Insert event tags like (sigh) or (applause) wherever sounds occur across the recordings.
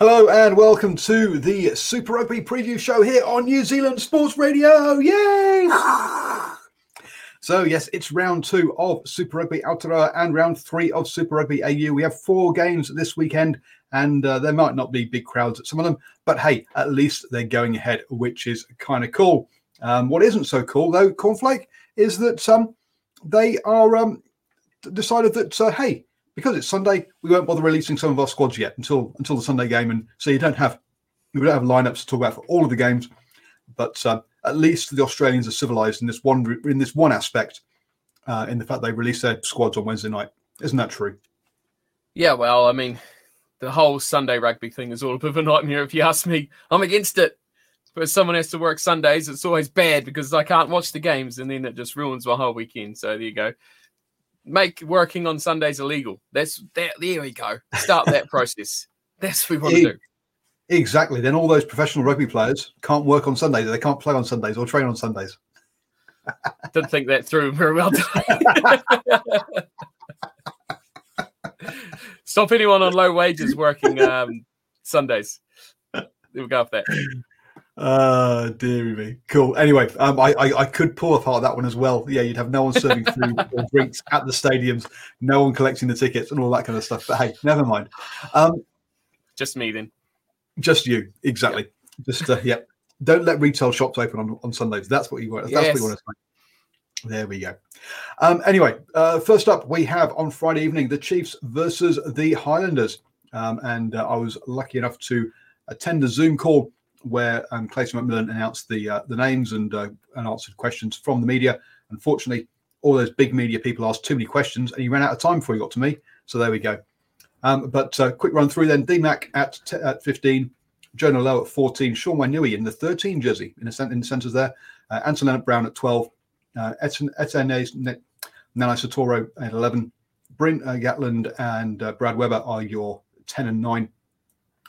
Hello and welcome to the Super Rugby preview show here on New Zealand Sports Radio. Yay! (sighs) so, yes, it's round two of Super Rugby Aotearoa and round three of Super Rugby AU. We have four games this weekend, and uh, there might not be big crowds at some of them, but hey, at least they're going ahead, which is kind of cool. Um, what isn't so cool, though, Cornflake, is that um, they are um, decided that, uh, hey, because it's Sunday, we won't bother releasing some of our squads yet until until the Sunday game, and so you don't have we don't have lineups to talk about for all of the games. But uh, at least the Australians are civilized in this one in this one aspect, uh, in the fact they release their squads on Wednesday night. Isn't that true? Yeah, well, I mean, the whole Sunday rugby thing is all a bit of a nightmare. If you ask me, I'm against it. But if someone has to work Sundays, it's always bad because I can't watch the games, and then it just ruins my whole weekend. So there you go make working on Sundays illegal. That's that. There we go. Start that (laughs) process. That's what we want to do. Exactly. Then all those professional rugby players can't work on Sundays. They can't play on Sundays or train on Sundays. (laughs) Didn't think that through very well. (laughs) Stop anyone on low wages working um, Sundays. There we go with that. Uh, dear me. Cool. Anyway, um, I, I, I could pull apart that one as well. Yeah, you'd have no one serving food (laughs) or drinks at the stadiums, no one collecting the tickets and all that kind of stuff. But hey, never mind. Um, just me then. Just you, exactly. Yeah. Just uh, yeah. Don't let retail shops open on, on Sundays. That's what you want. That's yes. what you want to say. There we go. Um, anyway, uh, first up, we have on Friday evening the Chiefs versus the Highlanders, um, and uh, I was lucky enough to attend a Zoom call where um, Clayton McMillan announced the uh, the names and uh, and answered questions from the media. Unfortunately, all those big media people asked too many questions, and he ran out of time before he got to me. So there we go. Um, but uh, quick run through then: DMAC at t- at 15, Jonah Lowe at 14, Sean Wainui in the 13 jersey in the, in the centres there, uh, Anton Brown at 12, uh, Etienne Nana Satoro at 11, Bryn uh, Gatland and uh, Brad Weber are your 10 and 9.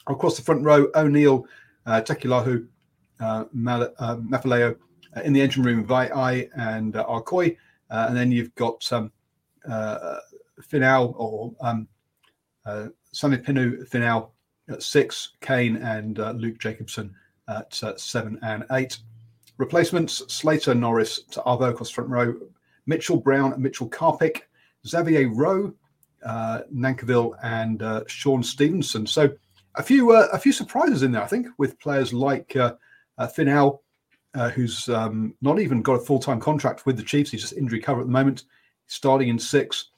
Across the front row, O'Neill, uh, Taukei'aho, uh, uh, Mafileo uh, in the engine room, Vaa'i and uh, Arkoi. Uh, and then you've got um, uh, Finau or um, Samipeni Finau at six, Cane and Luke Jacobson at seven and eight. Replacements Slater Norris Ta'avao across front row, Mitchell Brown, Mitchell Karpik, Xavier Roe, Nankivell, and Sean Stevenson. So a few uh, a few surprises in there, I think, with players like uh, uh, Finau, uh, who's um, not even got a full time contract with the Chiefs. He's just injury cover at the moment, starting in six.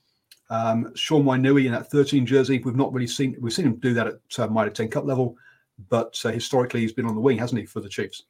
Um, Sean Wainui in that 13 jersey. We've not really seen we've seen him do that at uh, Mitre 10 Cup level, but uh, historically he's been on the wing, hasn't he, for the Chiefs?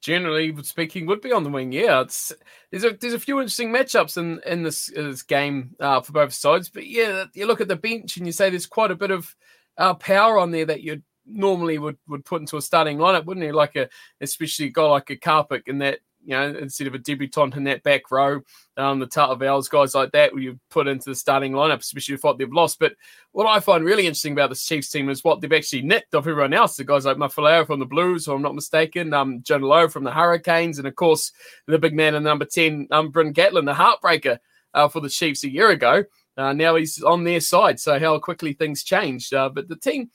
Generally speaking, would be on the wing. Yeah, it's there's a there's a few interesting matchups in in this, this game uh, for both sides. But yeah, you look at the bench and you say there's quite a bit of uh, power on there that you normally would, would put into a starting lineup, wouldn't you? Like a especially a guy like a Karpik in that you know, instead of a debutant in that back row, um, the Tautaveals, guys like that, you put into the starting lineup, especially if what they've lost. But what I find really interesting about this Chiefs team is what they've actually nicked off everyone else. The guys like Mafileo from the Blues, if I'm not mistaken, um, John Lowe from the Hurricanes, and of course, the big man in number 10, um, Bryn Gatland, the heartbreaker uh, for the Chiefs a year ago. Uh, now he's on their side. So how quickly things changed. Uh, but the team,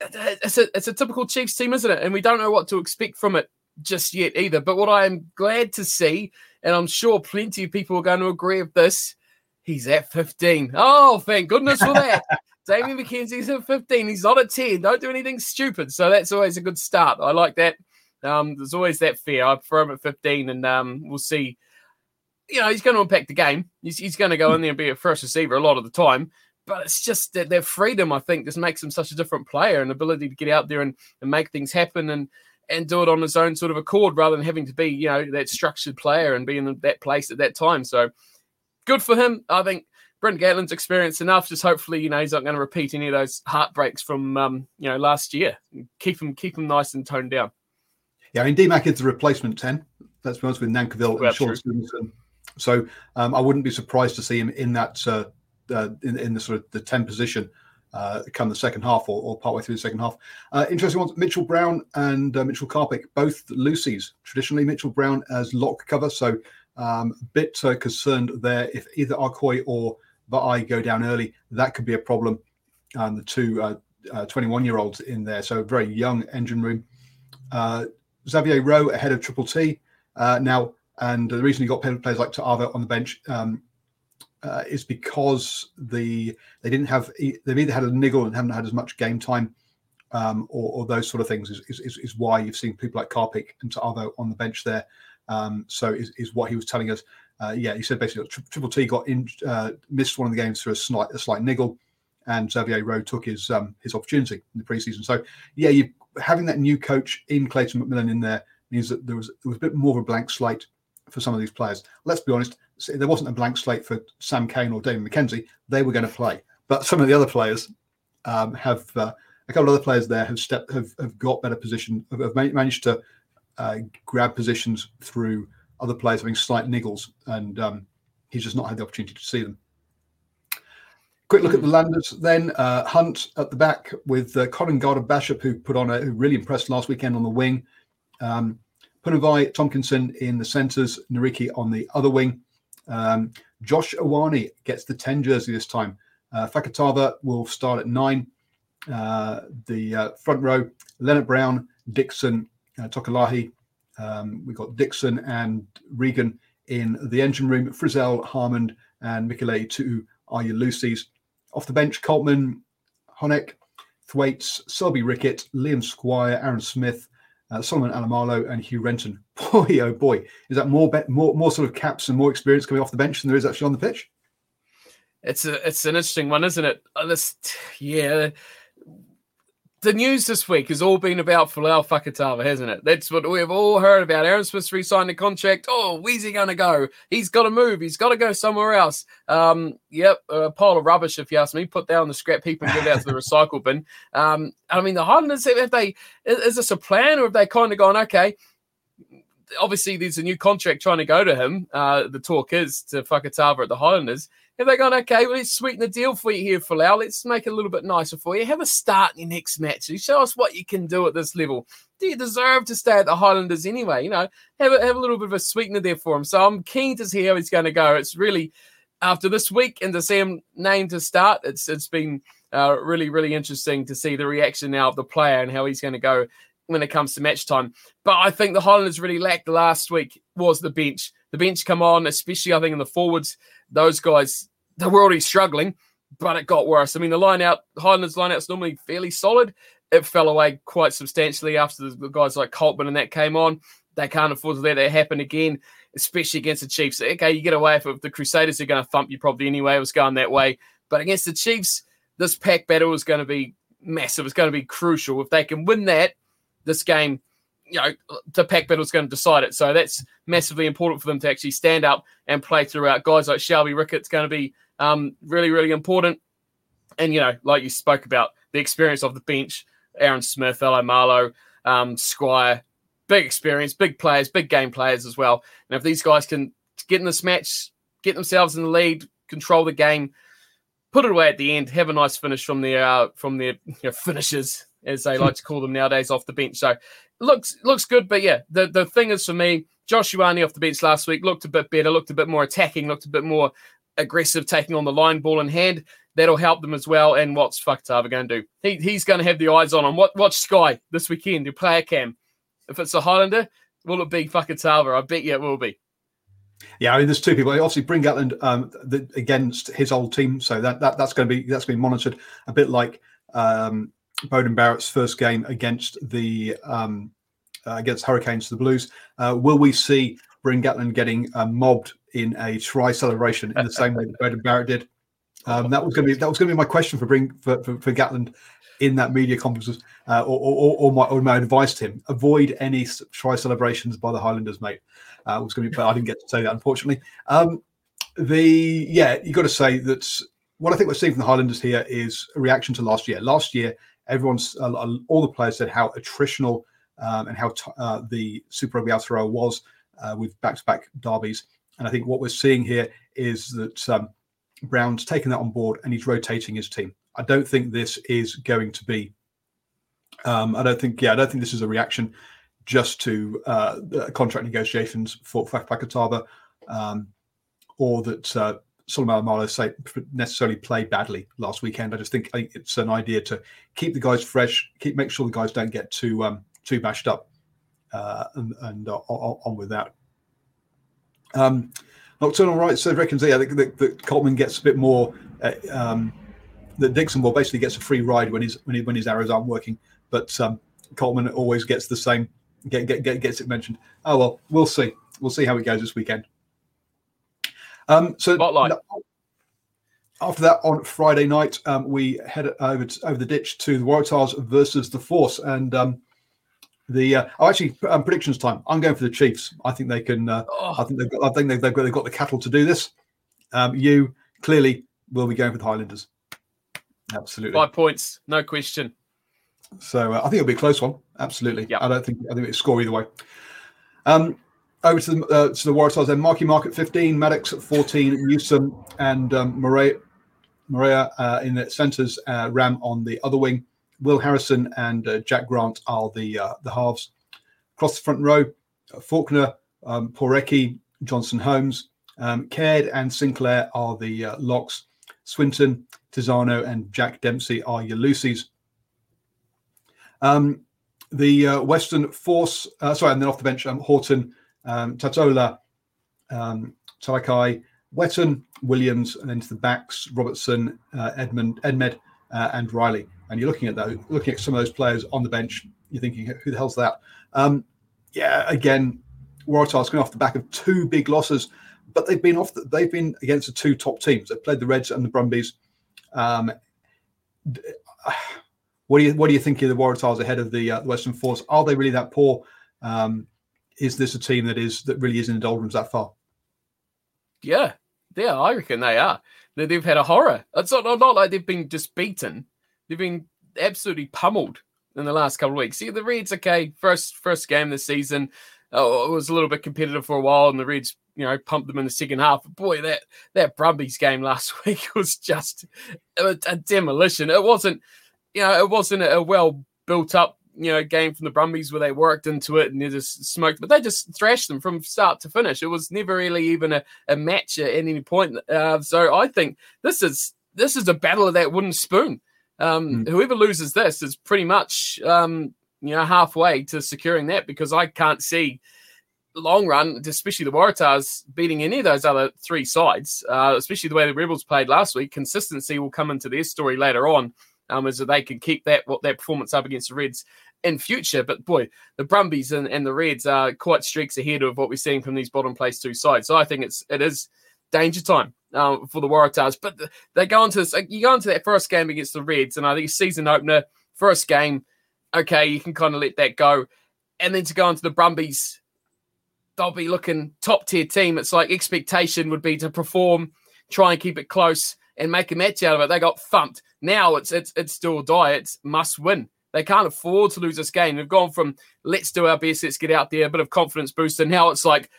it's a, it's a typical Chiefs team, isn't it? And we don't know what to expect from it just yet either. But what I am glad to see, and I'm sure plenty of people are going to agree with this, he's at 15. Oh, thank goodness for that. (laughs) Damian McKenzie's at 15. He's not at 10. Don't do anything stupid. So that's always a good start. I like that. Um, there's always that fear. I prefer him at 15, and um, we'll see. You know, he's going to impact the game. He's, he's going to go in there and be a first receiver a lot of the time but it's just that their freedom, I think, just makes him such a different player and ability to get out there and, and make things happen and and do it on his own sort of accord rather than having to be, you know, that structured player and be in that place at that time. So good for him. I think Brent Gatland's experienced enough. Just hopefully, you know, he's not going to repeat any of those heartbreaks from, um, you know, last year. Keep him, keep him nice and toned down. Yeah, I mean, DMAC is the replacement 10. Let's be honest with Nankivell and Sean Stevenson. So um, I wouldn't be surprised to see him in that uh, uh, in, in the sort of the 10 position uh, come the second half or, or partway through the second half. Uh, interesting ones Mitchell Brown and uh, Mitchell Karpik, both loosies. Traditionally, Mitchell Brown as lock cover. So um, a bit uh, concerned there. If either Arkoy or Vaa'i go down early, that could be a problem. And the two 21 uh, year olds in there. So very young engine room. Xavier Roe ahead of Triple T now. And the reason he got players like Ta'avao on the bench um, uh, is because the they didn't have they've either had a niggle and haven't had as much game time, um, or, or, those sort of things is, is, is, why you've seen people like Karpik and Ta'avao on the bench there. Um, so is, is what he was telling us. Uh, yeah, he said basically Triple T got in, uh, missed one of the games through a slight a slight niggle, and Xavier Roe took his um, his opportunity in the preseason. So yeah, you having that new coach in Clayton McMillan in there means that there was there was a bit more of a blank slate for some of these players. Let's be honest, there wasn't a blank slate for Sam Cane or David McKenzie. They were going to play, but some of the other players um, have uh, a couple of other players there have stepped have, have got better position have, managed to uh, grab positions through other players having slight niggles, and um, he's just not had the opportunity to see them. Quick look at the landers then. Uh, Hunt at the back with uh, Connor Garden-Bachop, who put on a who really impressed last weekend on the wing. Um, Punavai Tomkinson in the centres, Nareki on the other wing. Um, Josh Ioane gets the 10 jersey this time. Uh, Fakatava will start at nine. Uh, the uh, front row, Lienert-Brown, Dixon, uh, Tokolahi. Um, we've got Dixon and Regan in the engine room, Frizell, Harmond, and Michele, to are your loosies. Off the bench, Coltman, Honeck, Thwaites, Selby Rickett, Liam Squire, Aaron Smith, uh, Solomon Alaimalo and Hugh Renton. (laughs) Boy, oh boy, is that more, be- more more sort of caps and more experience coming off the bench than there is actually on the pitch? It's a it's an interesting one, isn't it? Uh, this, yeah, the news this week has all been about Folau Fakatava, hasn't it? That's what we've all heard about. Aaron Smith's re-signed the contract. Oh, where's he going to go? He's got to move. He's got to go somewhere else. Um, yep, a pile of rubbish, if you ask me. Put down the scrap heap and get out to the (laughs) recycle bin. Um, I mean, the Highlanders, have they, is this a plan or have they kind of gone, okay, obviously there's a new contract trying to go to him. Uh, the talk is to Fakatava at the Highlanders. Have they gone, okay, well, let's sweeten the deal for you here, Folau. Let's make it a little bit nicer for you. Have a start in your next match. Show us what you can do at this level. Do you deserve to stay at the Highlanders anyway? You know, have a, have a little bit of a sweetener there for him. So I'm keen to see how he's going to go. It's really, after this week and to see him named to start, it's it's been uh, really, really interesting to see the reaction now of the player and how he's going to go when it comes to match time. But I think the Highlanders really lacked last week was the bench. The bench come on, especially I think in the forwards, those guys they were already struggling, but it got worse. I mean, the line out, Highlanders line out's normally fairly solid. It fell away quite substantially after the guys like Coltman and that came on. They can't afford to let that happen again, especially against the Chiefs. Okay, you get away if the Crusaders are going to thump you probably anyway. It was going that way. But against the Chiefs, this pack battle is going to be massive. It's going to be crucial. If they can win that, this game, you know, the pack battle is going to decide it. So that's massively important for them to actually stand up and play throughout. Guys like Shelby Rickett's going to be um, really, really important. And, you know, like you spoke about, the experience of the bench, Aaron Smith, Alaimalo, um, Squire, big experience, big players, big game players as well. And if these guys can get in this match, get themselves in the lead, control the game, put it away at the end, have a nice finish from their uh, from their you know, finishers, as they like to call them nowadays, off the bench. So looks looks good, but yeah, the the thing is for me, Josh Ioane off the bench last week looked a bit better, looked a bit more attacking, looked a bit more aggressive, taking on the line ball in hand. That'll help them as well. And what's Fakatava going to do? He, he's going to have the eyes on him. What, watch Sky this weekend, do player cam. If it's a Highlander, will it be Fakatava? I bet you it will be. Yeah, I mean, there's two people. Obviously, Bryn Gatland um, the, against his old team, so that, that that's going to be that's going to be monitored a bit like um, Beauden Barrett's first game against the um, uh, against Hurricanes the Blues. Uh, will we see Bryn Gatland getting uh, mobbed in a try celebration in the same way that Beauden Barrett did? Um, that was going to be that was going to be my question for for, for, for Gatland in that media conference, uh, or, or, or, my, or my advice to him: avoid any try celebrations by the Highlanders, mate. Uh, was going to be, but I didn't get to say that unfortunately. Um, the yeah, you got to say that what I think we're seeing from the Highlanders here is a reaction to last year. Last year, everyone's uh, all the players said how attritional um, and how t- uh, the Super Rugby Aotearoa was uh, with back-to-back derbies. And I think what we're seeing here is that um, Brown's taken that on board and he's rotating his team. I don't think this is going to be. Um, I don't think. Yeah, I don't think this is a reaction just to uh, contract negotiations for Fakatava, um, or that uh, Solomon Alaimalo say necessarily played badly last weekend. I just think, it's an idea to keep the guys fresh, keep make sure the guys don't get too um, too mashed up, uh, and, and uh, on with that. Um, Nocturnal Right so reckons yeah, that, that, that Coltman gets a bit more. Uh, um, that Dixon will basically gets a free ride when his when, he, when his arrows aren't working, but um, Coltman always gets the same. Get, get, get, gets it mentioned. Oh well, we'll see. We'll see how it goes this weekend. Um, so Spotlight. after that, on Friday night, um, we head over to, over the ditch to the Waratahs versus the Force, and um, the uh, oh, actually, um, predictions time. I'm going for the Chiefs. I think they can. Uh, oh. I think they've got. I think they've, they've, got, they've got the cattle to do this. Um, you clearly will be going for the Highlanders. Absolutely, five points, no question. So uh, I think it'll be a close one. Absolutely. Yeah. I don't think. I think it's score either way. Um, over to the uh, to the Waratahs then. Marky Mark at 15, Maddocks at 14, Newsome and um, Maria, Maria uh, in the centres, uh, Ramm on the other wing. Will Harrison and uh, Jack Grant are the uh, the halves. Across the front row, uh, Faulkner, um, Porecki, Johnson Holmes, um, Caird and Sinclair are the locks. Swinton, Tizzano, and Jack Dempsey are your loosies. Um, the Western Force, sorry, and then off the bench, um, Horton, um, Tatola, um, Talakai, Wetton, Williams, and then to the backs, Robertson, uh, Edmund, Edmed, uh, and Riley and you're looking at those, looking at some of those players on the bench, you're thinking, who the hell's that? Um, yeah, again, Waratahs going off the back of two big losses, but they've been off. The, they've been against the two top teams. They've played the Reds and the Brumbies. Um, what do you what do you think of the Waratahs ahead of the, uh, Western Force? Are they really that poor? Um, is this a team that is that really is in the doldrums that far? Yeah, yeah, I reckon they are. They've had a horror. It's not, not like they've been just beaten. They've been absolutely pummeled in the last couple of weeks. See, the Reds, okay, first first game this season, uh, it was a little bit competitive for a while, and the Reds, you know, pumped them in the second half. But boy, that that Brumbies game (laughs) last week was just a, a demolition. It wasn't, you know, it wasn't a well built up you know game from the Brumbies where they worked into it and they just smoked, but they just thrashed them from start to finish. It was never really even a, a match at any point. Uh, so I think this is this is a battle of that wooden spoon. Um, mm. Whoever loses this is pretty much um, you know halfway to securing that because I can't see long run, especially the Waratahs beating any of those other three sides, uh, especially the way the Rebels played last week. Consistency will come into their story later on, um, as they can keep that what their performance up against the Reds in future. But boy, the Brumbies and, and the Reds are quite streaks ahead of what we're seeing from these bottom place two sides. So I think it's it is danger time um, for the Waratahs. But they go into this, you go into that first game against the Reds, and I think season opener, first game, okay, you can kind of let that go. And then to go into the Brumbies, they'll be looking top tier team. It's like expectation would be to perform, try and keep it close, and make a match out of it. They got thumped. Now it's it's it's still die. It's must win. They can't afford to lose this game. They've gone from let's do our best, let's get out there, a bit of confidence boost, and now it's like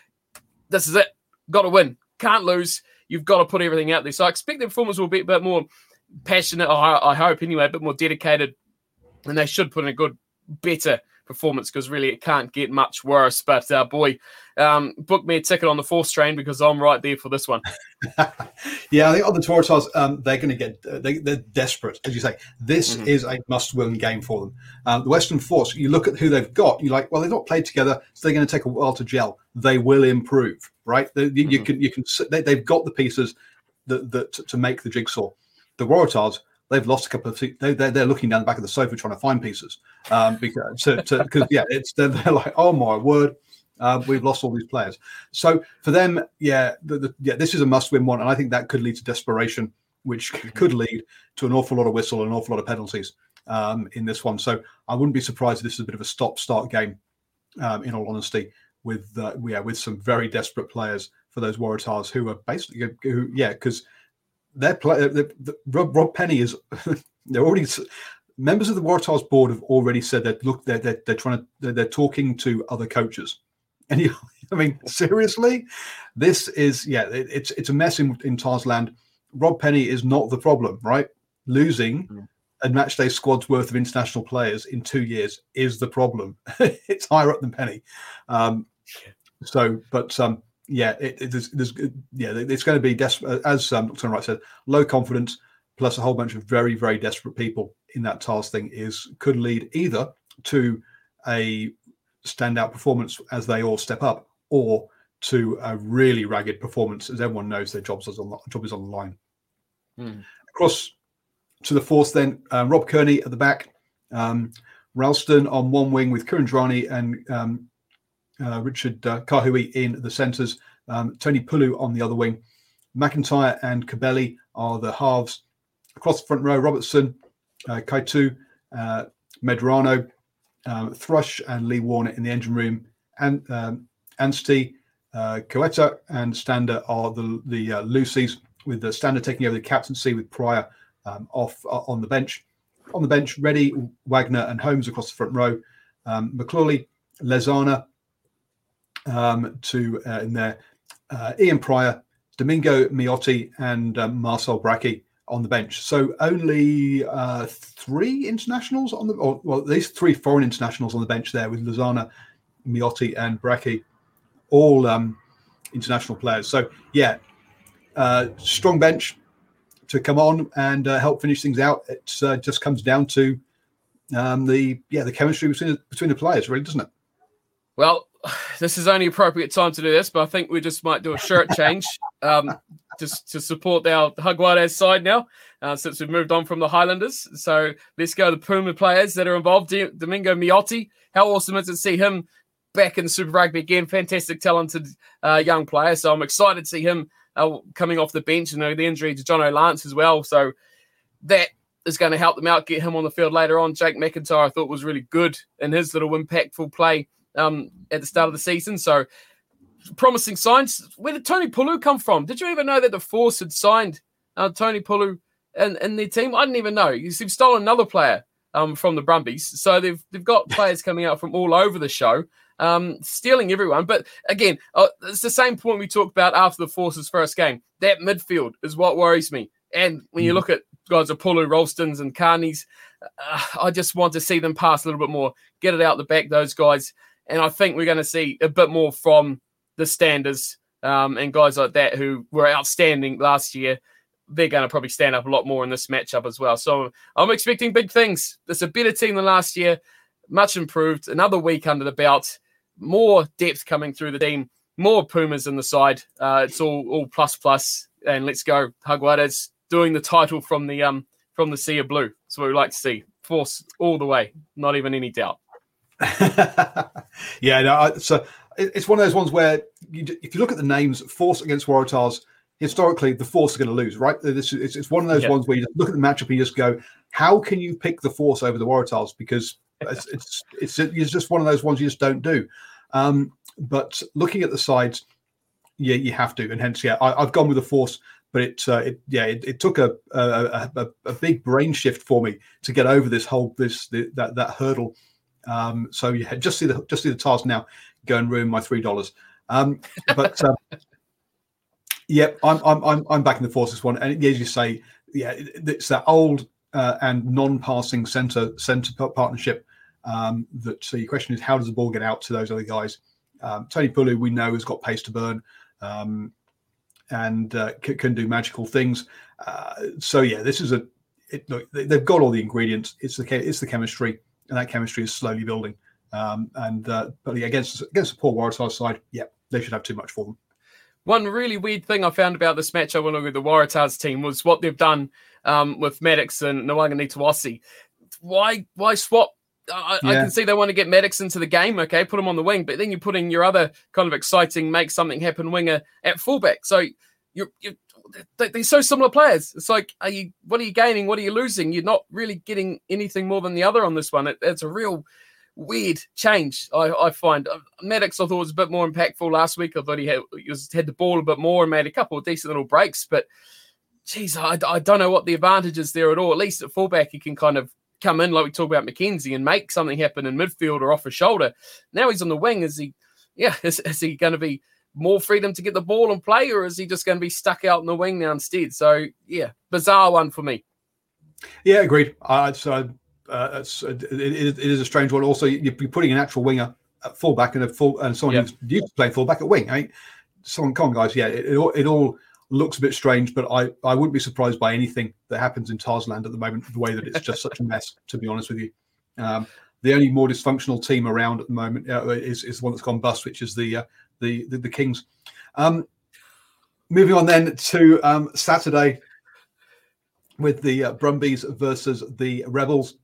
this is it, got to win, can't lose. You've got to put everything out there. So I expect the performance will be a bit more passionate. I, I hope anyway, a bit more dedicated, and they should put in a good, better performance because really it can't get much worse. But uh, boy, um, book me a ticket on the fourth train because I'm right there for this one. (laughs) yeah, I think on the Waratahs, um, they're going to get they, are desperate, as you say. This mm-hmm. is a must-win game for them. Um, the Western Force, you look at who they've got, you're like, well, they've not played together, so they're going to take a while to gel. They will improve, right? They, mm-hmm. You can you can they, have got the pieces that, that to make the jigsaw. The Waratahs they've lost a couple of they, they're, they're looking down the back of the sofa trying to find pieces um, because to, to, yeah it's they're, they're, like oh my word uh, we've lost all these players. So for them yeah the, the, yeah this is a must win one and I think that could lead to desperation which could lead to an awful lot of whistle and an awful lot of penalties um, in this one. So I wouldn't be surprised if this is a bit of a stop start game um, in all honesty with uh, yeah with some very desperate players for those Waratahs who are basically who yeah because their play, the, the, Rob, Rob Penney is (laughs) they're already members of the Waratahs board have already said that look they're, they're, they're trying to they're, they're, talking to other coaches. (laughs) And you I mean seriously? This is yeah it, it's it's a mess in, in Tarsland Rob Penney is not the problem right? Losing mm. a match day squad's worth of international players in two years is the problem. (laughs) It's higher up than Penney. um, so but um yeah, it, it is, there's, yeah, it's going to be desperate, as um, Dr. Wright said, low confidence plus a whole bunch of very, very desperate people in that task thing is could lead either to a standout performance as they all step up, or to a really ragged performance as everyone knows their jobs is on job is on the line. Hmm. Across to the fourth, then uh, Rob Kearney at the back, um, Ralston on one wing with Kuridrani and um, uh, Richard uh, Kahui in the centres, um, Toni Pulu on the other wing. McIntyre and Cabelli are the halves. Across the front row, Robertson, uh, Kaitu'u, uh, Medrano, um, Thrush, and Lee Warner in the engine room. And um, Anstey, uh, Coetta, and Stander are the the uh, loosies, with the Stander taking over the captaincy with Prior um, off uh, on the bench. On the bench, Reddy, Wagner, and Holmes across the front row. Um, McClawley, Lezana, um, to uh, in there. Uh, Ian Prior, Domingo Miotti, and um, Marcel Bracchi on the bench. So only uh, three internationals on the, or well, at least three foreign internationals on the bench there with Lezana, Miotti, and Bracchi, all um, international players. So yeah, uh, strong bench to come on and uh, help finish things out. It uh, just comes down to um, the yeah the chemistry between between the players, really, doesn't it? Well, (sighs) this is only appropriate time to do this, but I think we just might do a shirt change um, just to support our Jaguares side now, uh, since we've moved on from the Highlanders. So let's go the Puma players that are involved. Domingo Miotti, how awesome is it to see him back in Super Rugby again? Fantastic, talented uh, young player. So I'm excited to see him uh, coming off the bench. You know, the injury to John Lance as well. So that is going to help them out, get him on the field later on. Jake McIntyre, I thought was really good in his little impactful play um, at the start of the season. So promising signs. Where did Toni Pulu come from? Did you even know that the Force had signed uh, Toni Pulu and, in their team? I didn't even know. They've stolen another player um, from the Brumbies. So they've they've got players coming out from all over the show, um, stealing everyone. But again, uh, it's the same point we talked about after the Force's first game. That midfield is what worries me. And when you mm. look at guys like Pulu, Ralstons, and Kearneys, uh, I just want to see them pass a little bit more, get it out the back, those guys. And I think we're going to see a bit more from the standers um, and guys like that who were outstanding last year. They're going to probably stand up a lot more in this matchup as well. So I'm expecting big things. It's a better team than last year, much improved. Another week under the belt, more depth coming through the team, more Pumas in the side. Uh, it's all all plus plus, and let's go Jaguares doing the title from the um from the sea of blue. That's what we like to see. Force all the way, not even any doubt. (laughs) yeah, no, so it's one of those ones where you, if you look at the names, Force against Waratahs, historically the Force are going to lose, right? This it's, it's one of those yeah. ones where you look at the matchup and you just go, how can you pick the Force over the Waratahs? Because it's, it's it's it's just one of those ones you just don't do. Um, but looking at the sides, yeah, you have to, and hence, yeah, I, have gone with the Force but it, uh, it yeah, it, it took a, a, a, a big brain shift for me to get over this whole this the, that that hurdle. Um, so yeah, just see the just see the task now. Go and ruin my three dollars. Um, but uh, (laughs) yeah, I'm, I'm I'm I'm back in the forces one, and as you say, yeah, it's that old uh, and non-passing center center partnership. Um, that so your question is, how does the ball get out to those other guys? Um, Toni Pulu, we know, has got pace to burn. Um, and uh, c- can do magical things. Uh, so yeah, this is a it, look. They've got all the ingredients. It's the it's the chemistry, and that chemistry is slowly building. Um, and uh, but yeah, against against the poor Waratahs side, yeah, they should have too much for them. One really weird thing I found about this match I went over with the Waratahs team was what they've done um, with Maddocks and Nawaqanitawase. Why why swap I, yeah. I, can see they want to get Maddocks into the game. Okay, put him on the wing, but then you put in your other kind of exciting, make something happen winger at fullback. So you're, you're they're so similar players. It's like, are you? What are you gaining? What are you losing? You're not really getting anything more than the other on this one. It, it's a real weird change. I, I find uh, Maddocks I thought was a bit more impactful last week. I thought he had he was, had the ball a bit more and made a couple of decent little breaks, but. Geez, I, I don't know what the advantage is there at all. At least at fullback, he can kind of come in like we talk about McKenzie and make something happen in midfield or off a shoulder. Now he's on the wing. Is he? Yeah, (laughs) is, is he going to be more freedom to get the ball and play, or is he just going to be stuck out in the wing now instead? So yeah, bizarre one for me. Yeah, agreed. Uh, so uh, it's, it, it is a strange one. Also, you're putting an actual winger at fullback and a full and someone yeah. who's used to play fullback at wing. I mean, someone, come on, guys. Yeah, it, it, it all looks a bit strange, but I, I wouldn't be surprised by anything that happens in Tarzland at the moment, the way that it's just such a mess, to be honest with you. Um, the only more dysfunctional team around at the moment uh, is, is the one that's gone bust, which is the uh, the, the, the Kings. Um, moving on then to um, Saturday with the uh, Brumbies versus the Rebels.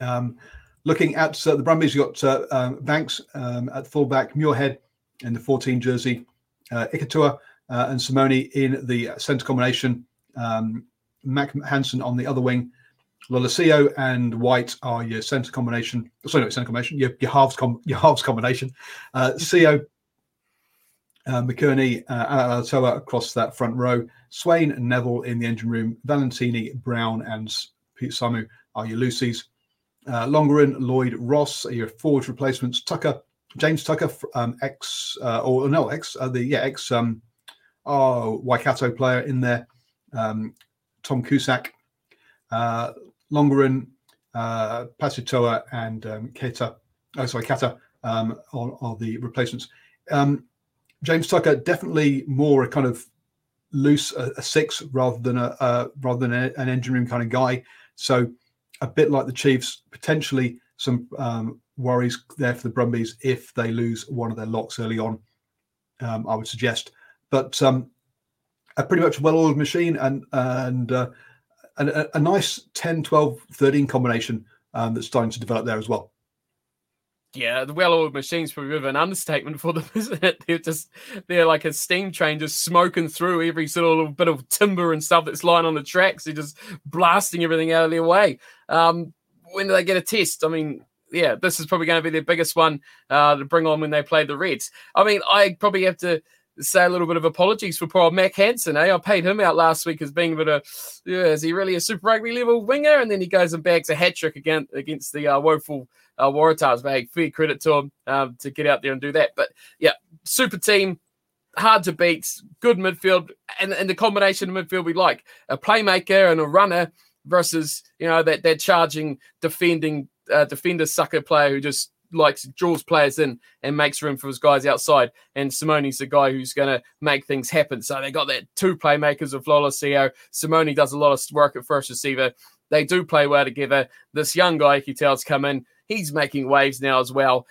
Um, looking at uh, the Brumbies, you got uh, um, Banks um, at fullback, Muirhead in the 14 jersey, uh, Ikitau uh, and Simone in the centre combination. Um, Mack Hansen on the other wing. Lolesio and White are your centre combination. Sorry, not centre combination. Your, your halves com- your halves combination. Uh, uh, McKerney, uh, across that front row. Swain and Neville in the engine room. Valetini, Brown, and Pete Samu are your loosies. Uh, Lonergan, Lloyd, Ross are your forward replacements. Tucker, James Tucker, um, ex uh, or no ex uh, the yeah ex um, oh, Waikato player in there, um, Tom Cusack, uh, Lonergan, uh, Pasitoa, and um, Keta, oh, sorry, Kata um, are, are the replacements. Um, James Tucker definitely more a kind of loose a, a six rather than a, a rather than a, an engine room kind of guy. So a bit like the Chiefs, potentially some um, worries there for the Brumbies if they lose one of their locks early on. Um, I would suggest but um, a pretty much well-oiled machine and and, uh, and a, a, nice 10, 12, 13 combination um, that's starting to develop there as well. Yeah, the well-oiled machine's probably a bit of an understatement for them, (laughs) isn't it? They're just they're like a steam train just smoking through every sort of little bit of timber and stuff that's lying on the tracks. They're just blasting everything out of their way. Um, when do they get a test? I mean, yeah, this is probably going to be their biggest one uh, to bring on when they play the Reds. I mean, I probably have to say a little bit of apologies for poor Mack Hansen. Eh? I paid him out last week as being a bit of, yeah, is he really a Super Rugby level winger? And then he goes and bags a hat trick against, against the uh, woeful uh, Waratahs. Hey, fair credit to him um, to get out there and do that. But yeah, super team, hard to beat, good midfield, and, and the combination of midfield we like a playmaker and a runner versus, you know, that, that charging, defending, uh, defender sucker player who just likes draws players in and makes room for his guys outside. And Simone's the guy who's going to make things happen. So they got that two playmakers of Lolesio. Simone does a lot of work at first receiver. They do play well together. This young guy, Kitel's come in. He's making waves now as well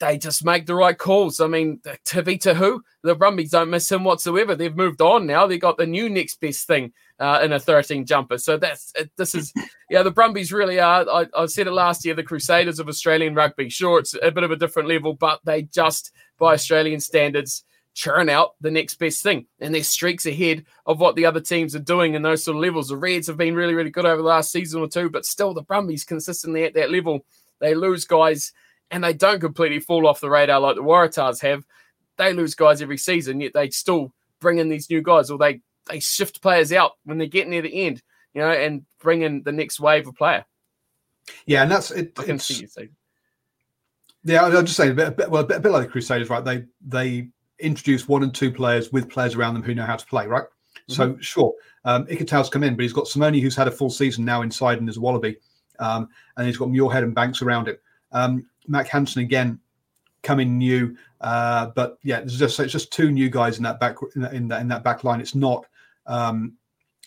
they just make the right calls. I mean, Tevita who the Brumbies don't miss him whatsoever. They've moved on now. They got the new next best thing uh, in a 13 jumper. So that's this is (laughs) yeah. The Brumbies really are. I, I said it last year. The Crusaders of Australian rugby. Sure, it's a bit of a different level, but they just by Australian standards churn out the next best thing. And their streaks ahead of what the other teams are doing in those sort of levels. The Reds have been really, really good over the last season or two, but still the Brumbies consistently at that level. They lose guys and they don't completely fall off the radar like the Waratahs have. They lose guys every season, yet they still bring in these new guys, or they they shift players out when they get near the end, you know, and bring in the next wave of player. Yeah, and that's it. I can see you say. Yeah, I'm just saying, a bit, a bit, well, a bit, a bit like the Crusaders, right? They they introduce one and two players with players around them who know how to play, right? Mm-hmm. So sure, um, Ikitau's come in, but he's got Simone who's had a full season now inside and is a Wallaby, um, and he's got Muirhead and Banks around him. Um, Mack Hansen again coming new, uh, but yeah, it's just it's just two new guys in that back in that in that, in that back line. It's not um,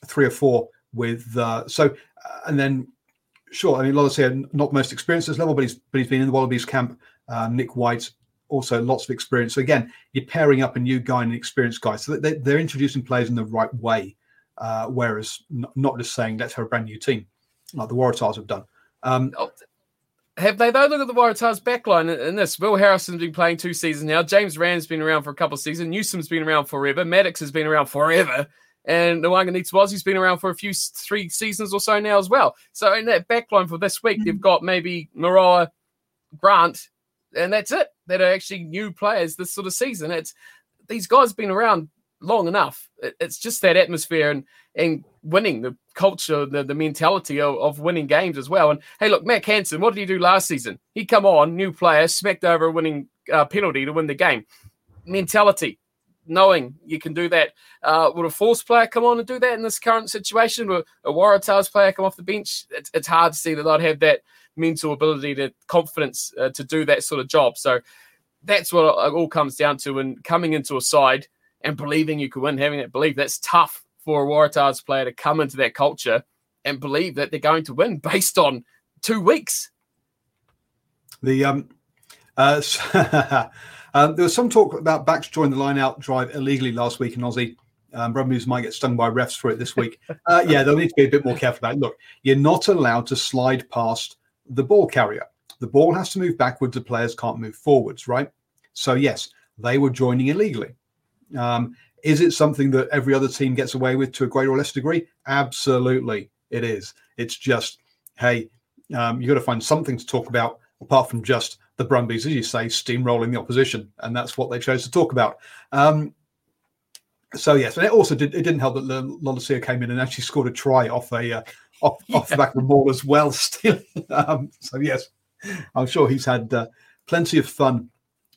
three or four with uh, so uh, and then sure. I mean, Lolas here not the most experienced at this level, but he's but he's been in the Wallabies camp. Um, Nick White also lots of experience. So again, you're pairing up a new guy and an experienced guy. So they, they're introducing players in the right way, uh, whereas not just saying let's have a brand new team like the Waratahs have done. Um, oh, have they though? Look at the Waratahs backline in, this. Will Harrison's been playing two seasons now. James Ramm's been around for a couple of seasons. Newsome's been around forever. Maddocks has been around forever. And Nawaqanitawase's been around for a few three seasons or so now as well. So in that backline for this week, they've got maybe Maroa, Grant, and that's it. That are actually new players this sort of season. It's these guys have been around long enough. It's just that atmosphere and and winning, the culture, the, the mentality of, of winning games as well. And hey, look, Mack Hansen, what did he do last season? He come on, new player, smacked over a winning uh, penalty to win the game. Mentality, knowing you can do that. Uh, would a force player come on and do that in this current situation? Would a Waratahs player come off the bench? It's, it's hard to see that I'd have that mental ability to confidence uh, to do that sort of job. So that's what it all comes down to. And coming into a side and believing you can win, having that belief, that's tough for a Waratahs player to come into that culture and believe that they're going to win based on two weeks. The um, uh, (laughs) um, there was some talk about backs joining the line out drive illegally last week in Aussie. Um, Brumbies might get stung by refs for it this week. Uh, yeah, they'll need to be a bit more careful about it. Look, you're not allowed to slide past the ball carrier. The ball has to move backwards. The players can't move forwards, right? So yes, they were joining illegally. Um, is it something that every other team gets away with to a greater or less degree? Absolutely, it is. It's just, hey, um, you've got to find something to talk about apart from just the Brumbies, as you say, steamrolling the opposition, and that's what they chose to talk about. Um, so yes, and it also did. It didn't help that Lolesio came in and actually scored a try off a uh, off, (laughs) yeah. off the back of the ball as well. (laughs) Still, um, so yes, I'm sure he's had uh, plenty of fun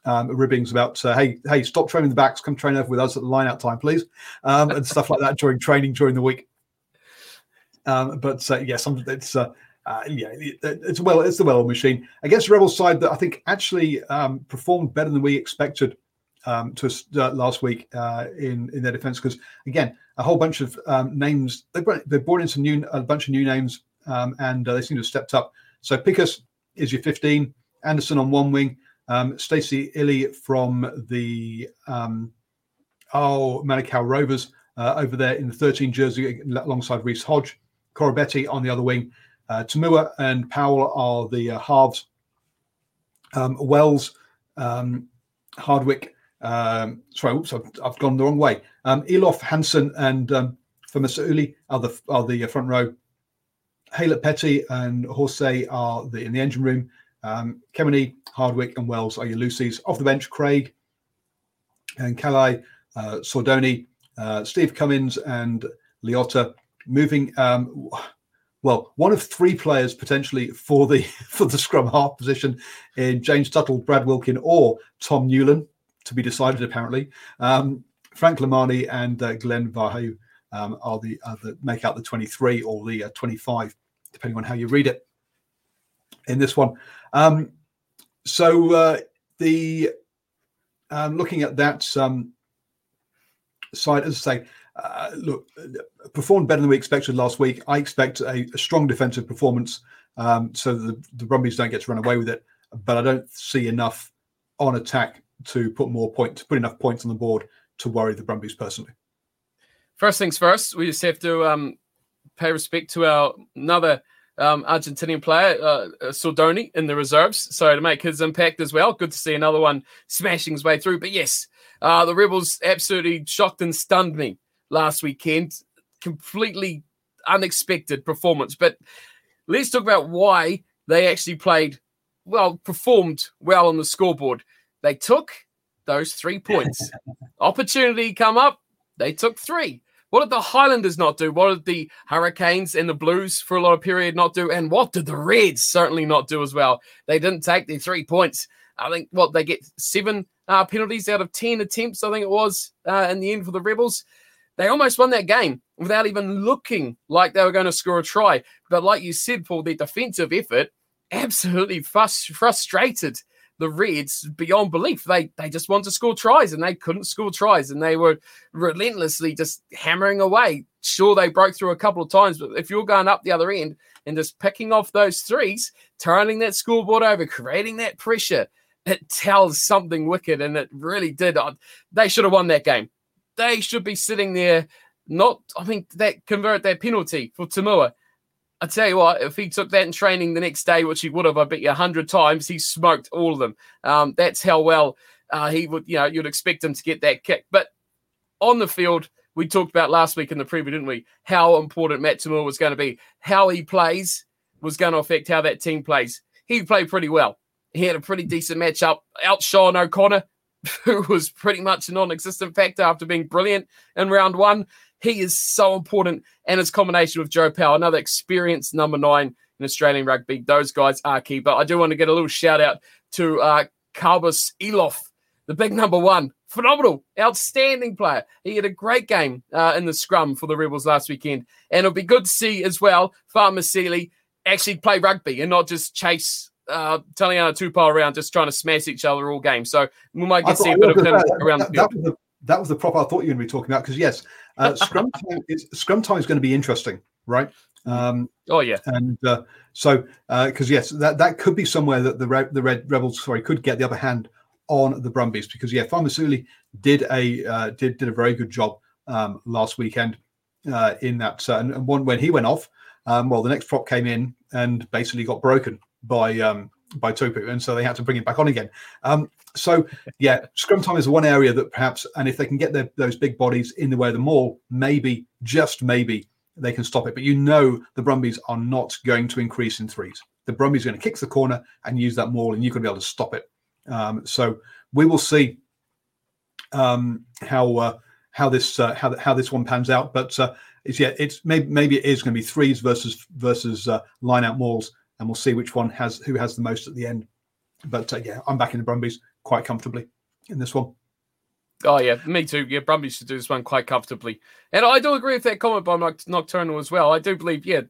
um, ribbings about uh, hey hey stop training the backs come train over with us at the line out time please um, and stuff like that during training during the week. Um, but uh, yes it's uh, uh, yeah it, it's well it's the well machine. Against the rebel side that i think actually um, performed better than we expected um, to uh, last week uh, in in their defense because again a whole bunch of um, names they they brought in some new a bunch of new names and they seem to have stepped up. So Pickus is your 15 anderson on one wing um, Stacey Ili from the um, oh Manukau Rovers uh, over there in the 13 jersey alongside Reece Hodge. Koroibete on the other wing. Uh, To'omua and Powell are the uh, halves. Um, Wells, um, Hardwick, um, sorry, oops, I've, I've, gone the wrong way. Um, Eloff, Hansen, and um, Uli are the are the front row. Haylett Petty and Horsey are the in the engine room. Um, Kemeny, Hardwick, and Wells are your loosies. Off the bench, Craig and Kalai, uh, Sordoni, uh, Steve Cummins, and Liotta. Moving, um, well, one of three players potentially for the (laughs) for the scrum half position in James Tuttle, Brad Wilkin, or Tom Newland to be decided. Apparently, um, Frank Lomani and uh, Glenn Vahu um, are the, uh, the make out the 23 or the uh, 25, depending on how you read it. In this one, um, so uh, the um, looking at that um, side, as I say, uh, look, performed better than we expected last week. I expect a, a strong defensive performance um, so the, the Brumbies don't get to run away with it. But I don't see enough on attack to put more points, put enough points on the board to worry the Brumbies personally. First things first, we just have to um, pay respect to our another um, Argentinian player, uh, uh, Sordoni, in the reserves. So to make his impact as well. Good to see another one smashing his way through. But yes, uh, the Rebels absolutely shocked and stunned me last weekend. Completely unexpected performance. But let's talk about why they actually played well, performed well on the scoreboard. They took those three points. (laughs) Opportunity come up, they took three. What did the Highlanders not do? What did the Hurricanes and the Blues for a lot of period not do? And what did the Reds certainly not do as well? They didn't take their three points. I think what they get seven uh, penalties out of 10 attempts, I think it was uh, in the end for the Rebels. They almost won that game without even looking like they were going to score a try. But like you said, Paul, their defensive effort absolutely frust- frustrated the Reds beyond belief. They they just want to score tries and they couldn't score tries and they were relentlessly just hammering away. Sure, they broke through a couple of times, but if you're going up the other end and just picking off those threes, turning that scoreboard over, creating that pressure, it tells something wicked, and it really did. Uh, they should have won that game. They should be sitting there, not. I mean, that convert that penalty for To'omua I tell you what, if he took that in training the next day, which he would have, I bet you a hundred times, he smoked all of them. Um, that's how well uh, he would, you know, you'd expect him to get that kick. But on the field, we talked about last week in the preview, didn't we? How important Matt To'omua was going to be. How he plays was going to affect how that team plays. He played pretty well. He had a pretty decent matchup. Outshone O'Connor, (laughs) who was pretty much a non-existent factor after being brilliant in round one. He is so important. And his combination with Joe Powell, another experienced number nine in Australian rugby. Those guys are key. But I do want to get a little shout out to uh, Cabous Eloff, the big number one. Phenomenal, outstanding player. He had a great game uh, in the scrum for the Rebels last weekend. And it'll be good to see as well Fa'amausili actually play rugby and not just chase uh, Taniela Tupou around just trying to smash each other all game. So we might get to see a bit of him that, around that, the field. That was that was the prop I thought you were going to be talking about because yes, uh, (laughs) scrum time is scrum time is going to be interesting, right? Um, oh yeah, and uh, so because uh, yes, that that could be somewhere that the Re- the Red Rebels sorry could get the upper hand on the Brumbies because yeah, Fa'amausili did a uh, did did a very good job um, last weekend uh, in that uh, and, one when he went off. Um, well, the next prop came in and basically got broken by um, by Tupou, and so they had to bring it back on again. Um, so yeah, scrum time is one area that perhaps, and if they can get their, those big bodies in the way of the maul, maybe just maybe they can stop it. But you know the Brumbies are not going to increase in threes. The Brumbies are going to kick the corner and use that maul, and you're going to be able to stop it. Um, so we will see um, how uh, how this uh, how how this one pans out. But uh, it's yeah, it's maybe maybe it is going to be threes versus versus uh, line out mauls and we'll see which one has who has the most at the end. But uh, yeah, I'm back in the Brumbies quite comfortably in this one. Oh yeah, me too. Yeah, Brumbies should do this one quite comfortably, and I do agree with that comment by Nocturnal as well. I do believe, yeah,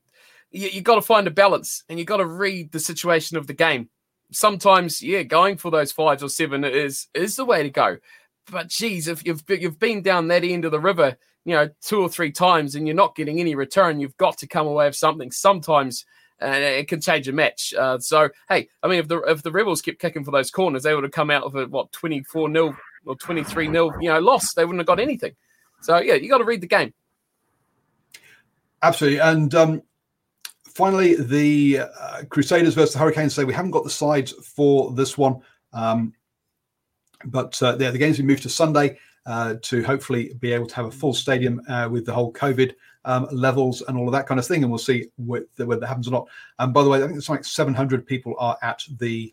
you, you got to find a balance, and you've got to read the situation of the game. Sometimes, yeah, going for those fives or seven is is the way to go. But geez, if you've you've been down that end of the river, you know, two or three times, and you're not getting any return, you've got to come away with something. Sometimes and it can change a match. Uh, so hey, I mean, if the if the Rebels kept kicking for those corners, they would have come out of a what twenty four 0 or twenty three 0 you know loss. They wouldn't have got anything. So yeah, you got to read the game. Absolutely, and um, finally, the uh, Crusaders versus the Hurricanes. Say we haven't got the sides for this one, um, but uh, yeah, the games we moved to Sunday uh, to hopefully be able to have a full stadium uh, with the whole COVID um, levels and all of that kind of thing, and we'll see whether, whether that happens or not. And by the way, I think it's like 700 people are at the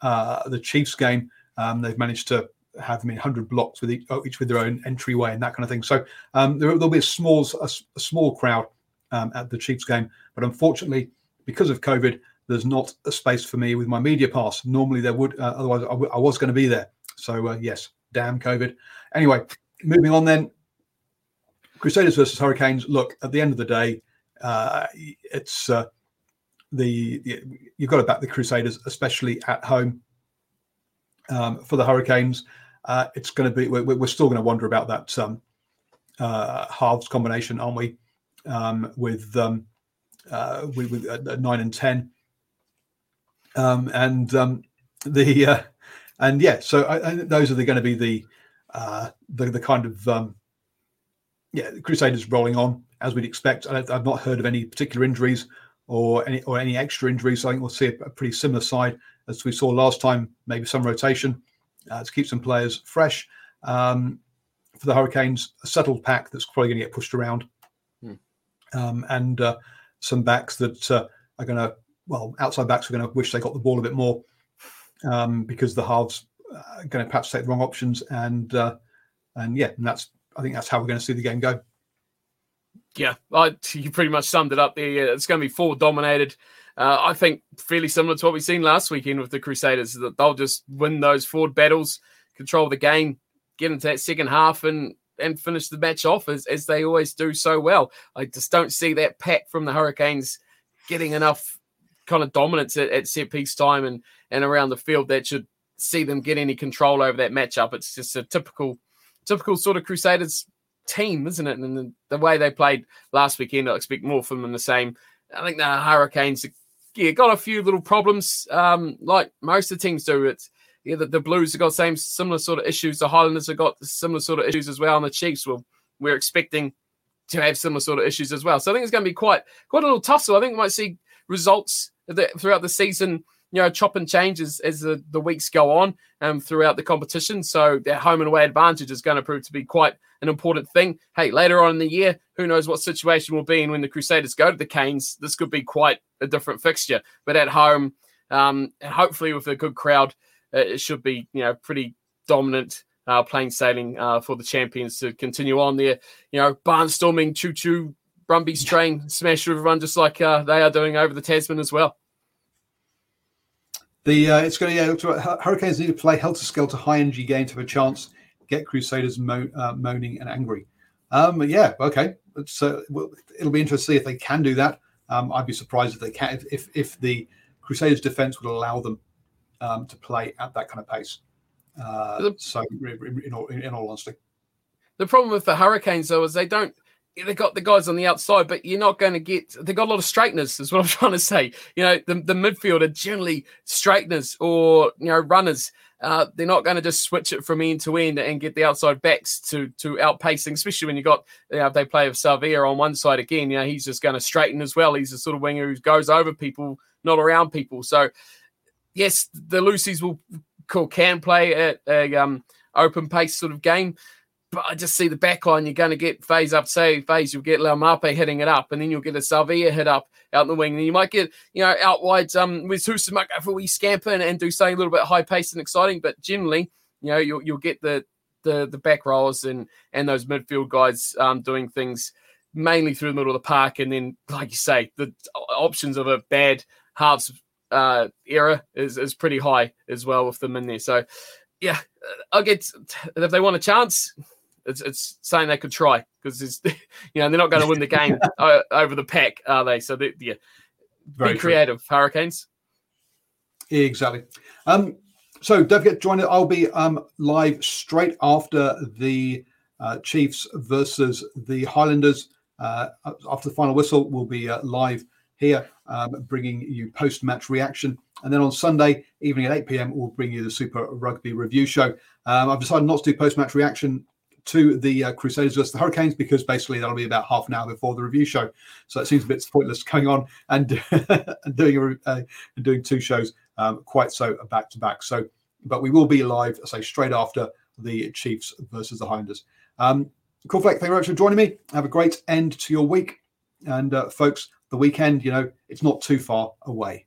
uh, the Chiefs game. Um, they've managed to have I mean 100 blocks with each, each, with their own entryway and that kind of thing. So um, there, will be a small a, a small crowd um, at the Chiefs game, but unfortunately, because of COVID, there's not a space for me with my media pass. Normally there would, uh, otherwise I, w- I was going to be there. So uh, yes, damn COVID. Anyway, moving on then. Crusaders versus Hurricanes. Look, at the end of the day, uh, it's uh, the, you've got to back the Crusaders, especially at home. Um, for the Hurricanes, uh, it's going to be we're, we're still going to wonder about that um, uh, halves combination, aren't we? Um, with um, uh, with, with uh, nine and ten, um, and um, the and yeah, so I, I, those are going to be the the the kind of um, yeah, the Crusaders rolling on as we'd expect. I, have not heard of any particular injuries or any or any extra injuries. So I think we'll see a, a pretty similar side as we saw last time. Maybe some rotation uh, to keep some players fresh. Um, for the Hurricanes, a settled pack that's probably going to get pushed around, hmm. um, and uh, some backs that uh, are going to well, outside backs are going to wish they got the ball a bit more um, because the halves are going to perhaps take the wrong options and uh, and yeah, and that's I think that's how we're going to see the game go. Yeah, I, you pretty much summed it up there. It's going to be forward dominated. Uh, I think fairly similar to what we've seen last weekend with the Crusaders, that they'll just win those forward battles, control the game, get into that second half, and and finish the match off as, as they always do so well. I just don't see that pack from the Hurricanes getting enough kind of dominance at, at set piece time and and around the field that should see them get any control over that matchup. It's just a typical typical sort of Crusaders team, isn't it? And the, the way they played last weekend, I expect more from them the same. I think the Hurricanes yeah, got a few little problems, um, like most of the teams do. It's yeah, the, the Blues have got same similar sort of issues. The Highlanders have got similar sort of issues as well, and the Chiefs well, we're expecting to have similar sort of issues as well. So I think it's going to be quite quite a little tussle. I think we might see results throughout the season you know, chop and change as, as the, the weeks go on um, throughout the competition. So that home and away advantage is going to prove to be quite an important thing. Hey, later on in the year, who knows what situation will be? And when the Crusaders go to the Canes, this could be quite a different fixture. But at home, um, and hopefully with a good crowd, uh, it should be, you know, pretty dominant uh, plain sailing uh, for the champions to continue on their, you know, barnstorming, choo choo, Brumbies train, smash everyone just like uh, they are doing over the Tasman as well. The uh, it's going to yeah, Hurricanes need to play helter skelter high energy game to have a chance get Crusaders mo- uh, moaning and angry. Um, yeah, okay. So well, it'll be interesting to see if they can do that. Um, I'd be surprised if they can if if, if the Crusaders defense would allow them um, to play at that kind of pace. Uh, so in all, in all honesty, the problem with the Hurricanes though is they don't they got the guys on the outside, but you're not going to get. They got a lot of straighteners, is what I'm (laughs) trying to say. You know, the, the midfield are generally straighteners or you know runners. Uh, they're not going to just switch it from end to end and get the outside backs to to outpacing, especially when you got you know, if they play with Savea on one side again. You know, he's just going to straighten as well. He's a sort of winger who goes over people, not around people. So yes, the loosies will can play at a um, open pace sort of game but I just see the back line. You're going to get phase up, say phase. You'll get Laumape hitting it up, and then you'll get a Savea hit up out in the wing. And you might get, you know, out wide um, with for a wee scamper and, and do something a little bit high paced and exciting. But generally, you know, you'll, you'll get the, the the back rolls and and those midfield guys um, doing things mainly through the middle of the park. And then, like you say, the options of a bad halves uh, era is, is pretty high as well with them in there. So, yeah, I'll get if they want a chance, it's, it's saying they could try because it's (laughs) you know they're not going to win the game (laughs) over the pack, are they? So they, yeah, Very be creative, true. Hurricanes. Exactly. Um, so don't forget, to join it. I'll be um, live straight after the uh, Chiefs versus the Highlanders. Uh, after the final whistle, we'll be uh, live here, um, bringing you post-match reaction. And then on Sunday evening at 8 p.m., we'll bring you the Super Rugby review show. Um, I've decided not to do post-match reaction to the uh, Crusaders versus the Hurricanes because basically that'll be about half an hour before the review show. So it seems a bit pointless going on and, (laughs) and doing a, uh, doing two shows um, quite so back to back. So, but we will be live, I say, straight after the Chiefs versus the Highlanders. Um, cool, Fleck, thank you very much for joining me. Have a great end to your week. And uh, folks, the weekend, you know, it's not too far away.